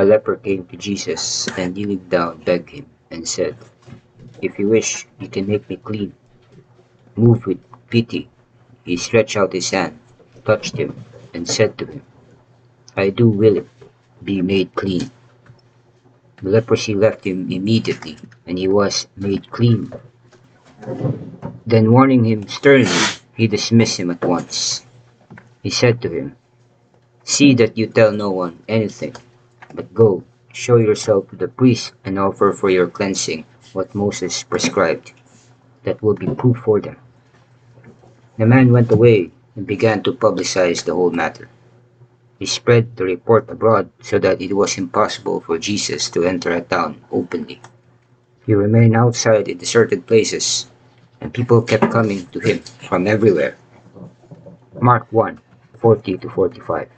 A leper came to Jesus and kneeling down begged him and said, If you wish, you can make me clean. Moved with pity, he stretched out his hand, touched him, and said to him, I do will it, be made clean. The leprosy left him immediately, and he was made clean. Then warning him sternly, he dismissed him at once. He said to him, See that you tell no one anything, but go, show yourself to the priest and offer for your cleansing what Moses prescribed. That will be proof for them. The man went away and began to publicize the whole matter. He spread the report abroad so that it was impossible for Jesus to enter a town openly. He remained outside in deserted places, and people kept coming to him from everywhere. Mark 1 40 to 45.